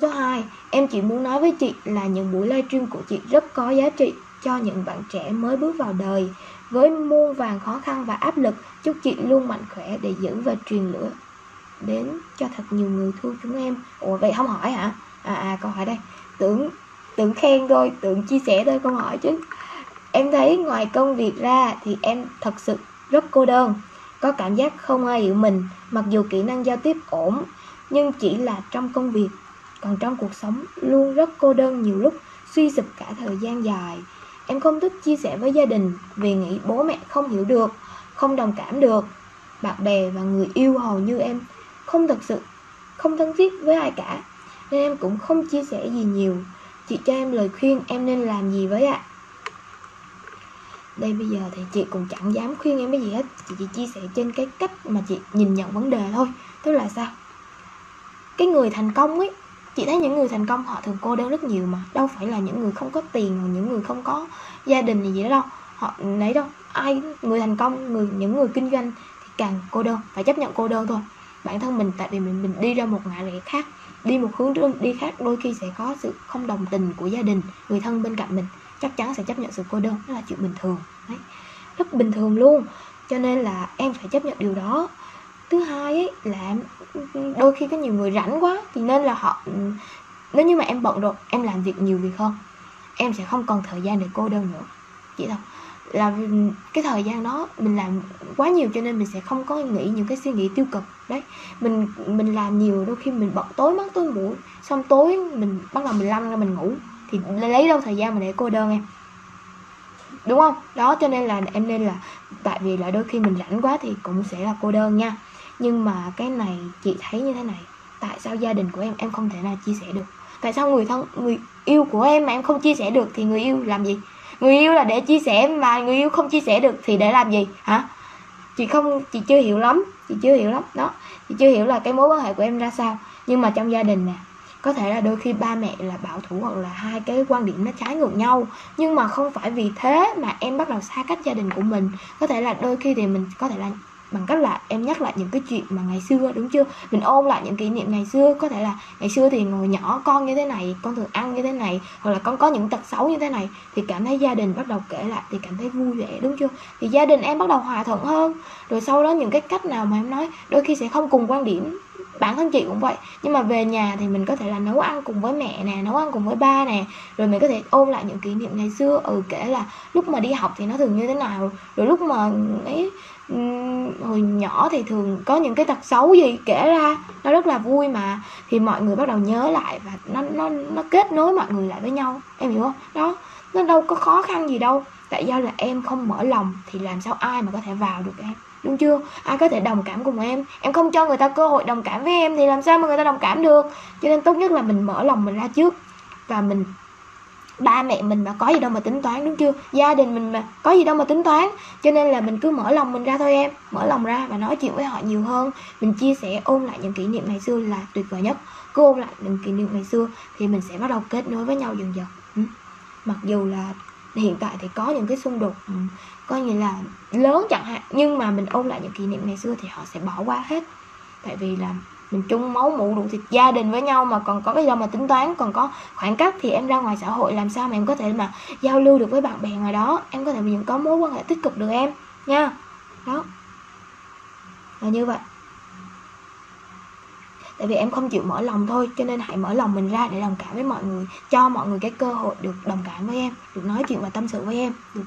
thứ hai em chỉ muốn nói với chị là những buổi livestream của chị rất có giá trị cho những bạn trẻ mới bước vào đời. Với muôn vàng khó khăn và áp lực, chúc chị luôn mạnh khỏe để giữ và truyền lửa đến cho thật nhiều người thương chúng em. Ủa vậy không hỏi hả? À à câu hỏi đây. Tưởng tưởng khen thôi, tưởng chia sẻ thôi câu hỏi chứ. Em thấy ngoài công việc ra thì em thật sự rất cô đơn. Có cảm giác không ai hiểu mình, mặc dù kỹ năng giao tiếp ổn, nhưng chỉ là trong công việc còn trong cuộc sống luôn rất cô đơn nhiều lúc, suy sụp cả thời gian dài. Em không thích chia sẻ với gia đình vì nghĩ bố mẹ không hiểu được, không đồng cảm được. Bạn bè và người yêu hầu như em không thật sự, không thân thiết với ai cả, nên em cũng không chia sẻ gì nhiều. Chị cho em lời khuyên em nên làm gì với ạ? Đây bây giờ thì chị cũng chẳng dám khuyên em cái gì hết, chị chỉ chia sẻ trên cái cách mà chị nhìn nhận vấn đề thôi. Tức là sao? Cái người thành công ấy chị thấy những người thành công họ thường cô đơn rất nhiều mà. Đâu phải là những người không có tiền hoặc những người không có gia đình gì gì đó đâu. Họ lấy đâu, ai, người thành công, người, những người kinh doanh thì càng cô đơn, phải chấp nhận cô đơn thôi. Bản thân mình, tại vì mình mình đi ra một ngã rẽ khác, đi một hướng đi khác, đôi khi sẽ có sự không đồng tình của gia đình, người thân bên cạnh mình. Chắc chắn sẽ chấp nhận sự cô đơn, đó là chuyện bình thường, đấy. Rất bình thường luôn. Cho nên là em phải chấp nhận điều đó thứ hai ấy là đôi khi có nhiều người rảnh quá thì nên là họ, nếu như mà em bận rồi, em làm việc nhiều việc hơn, em sẽ không còn thời gian để cô đơn nữa. Chỉ đâu là cái thời gian đó mình làm quá nhiều cho nên mình sẽ không có nghĩ những cái suy nghĩ tiêu cực. Đấy, mình mình làm nhiều đôi khi mình bận tối mắt tối mũi xong tối mình bắt đầu mình lăn ra mình ngủ thì lấy đâu thời gian mà để cô đơn em. Đúng không? Đó, cho nên là em nên là, tại vì là đôi khi mình rảnh quá thì cũng sẽ là cô đơn nha nhưng mà cái này, chị thấy như thế này. Tại sao gia đình của em em không thể nào chia sẻ được? Tại sao người thân, người yêu của em mà em không chia sẻ được thì người yêu làm gì? Người yêu là để chia sẻ mà người yêu không chia sẻ được thì để làm gì? Hả? Chị không, chị chưa hiểu lắm. Chị chưa hiểu lắm. Đó, chị chưa hiểu là cái mối quan hệ của em ra sao. Nhưng mà trong gia đình nè, có thể là đôi khi ba mẹ là bảo thủ hoặc là hai cái quan điểm nó trái ngược nhau. Nhưng mà không phải vì thế mà em bắt đầu xa cách gia đình của mình. Có thể là đôi khi thì mình, có thể là bằng cách là em nhắc lại những cái chuyện mà ngày xưa, đúng chưa? Mình ôn lại những kỷ niệm ngày xưa. Có thể là ngày xưa thì ngồi nhỏ con như thế này, con thường ăn như thế này, hoặc là con có những tật xấu như thế này, thì cảm thấy gia đình bắt đầu kể lại, thì cảm thấy vui vẻ, đúng chưa? Thì gia đình em bắt đầu hòa thuận hơn. Rồi sau đó những cái cách nào mà em nói, đôi khi sẽ không cùng quan điểm bản thân chị cũng vậy, nhưng mà về nhà thì mình có thể là nấu ăn cùng với mẹ nè, nấu ăn cùng với ba nè, rồi mình có thể ôn lại những kỷ niệm ngày xưa. Ừ kể là lúc mà đi học thì nó thường như thế nào, rồi lúc mà ấy hồi nhỏ thì thường có những cái tật xấu gì kể ra, nó rất là vui mà. Thì mọi người bắt đầu nhớ lại và nó nó nó kết nối mọi người lại với nhau, em hiểu không? Đó, nó đâu có khó khăn gì đâu, tại do là em không mở lòng thì làm sao ai mà có thể vào được em? Đúng chưa? Ai có thể đồng cảm cùng em? Em không cho người ta cơ hội đồng cảm với em thì làm sao mà người ta đồng cảm được? Cho nên tốt nhất là mình mở lòng mình ra trước. Và mình, ba mẹ mình mà có gì đâu mà tính toán, đúng chưa? Gia đình mình mà có gì đâu mà tính toán. Cho nên là mình cứ mở lòng mình ra thôi em. Mở lòng ra và nói chuyện với họ nhiều hơn. Mình chia sẻ ôn lại những kỷ niệm ngày xưa là tuyệt vời nhất. Cứ ôn lại những kỷ niệm ngày xưa thì mình sẽ bắt đầu kết nối với nhau dần dần. Ừ. Mặc dù là hiện tại thì có những cái xung đột ừ, coi như là lớn chẳng hạn, nhưng mà mình ôn lại những kỷ niệm ngày xưa thì họ sẽ bỏ qua hết. Tại vì là mình chung máu mủ đủ thịt gia đình với nhau mà còn có cái đâu mà tính toán, còn có khoảng cách thì em ra ngoài xã hội làm sao mà em có thể mà giao lưu được với bạn bè ngoài đó. Em có thể những có mối quan hệ tích cực được em, nha. Đó. Là như vậy tại vì em không chịu mở lòng thôi, cho nên hãy mở lòng mình ra để đồng cảm với mọi người, cho mọi người cái cơ hội được đồng cảm với em, được nói chuyện và tâm sự với em, được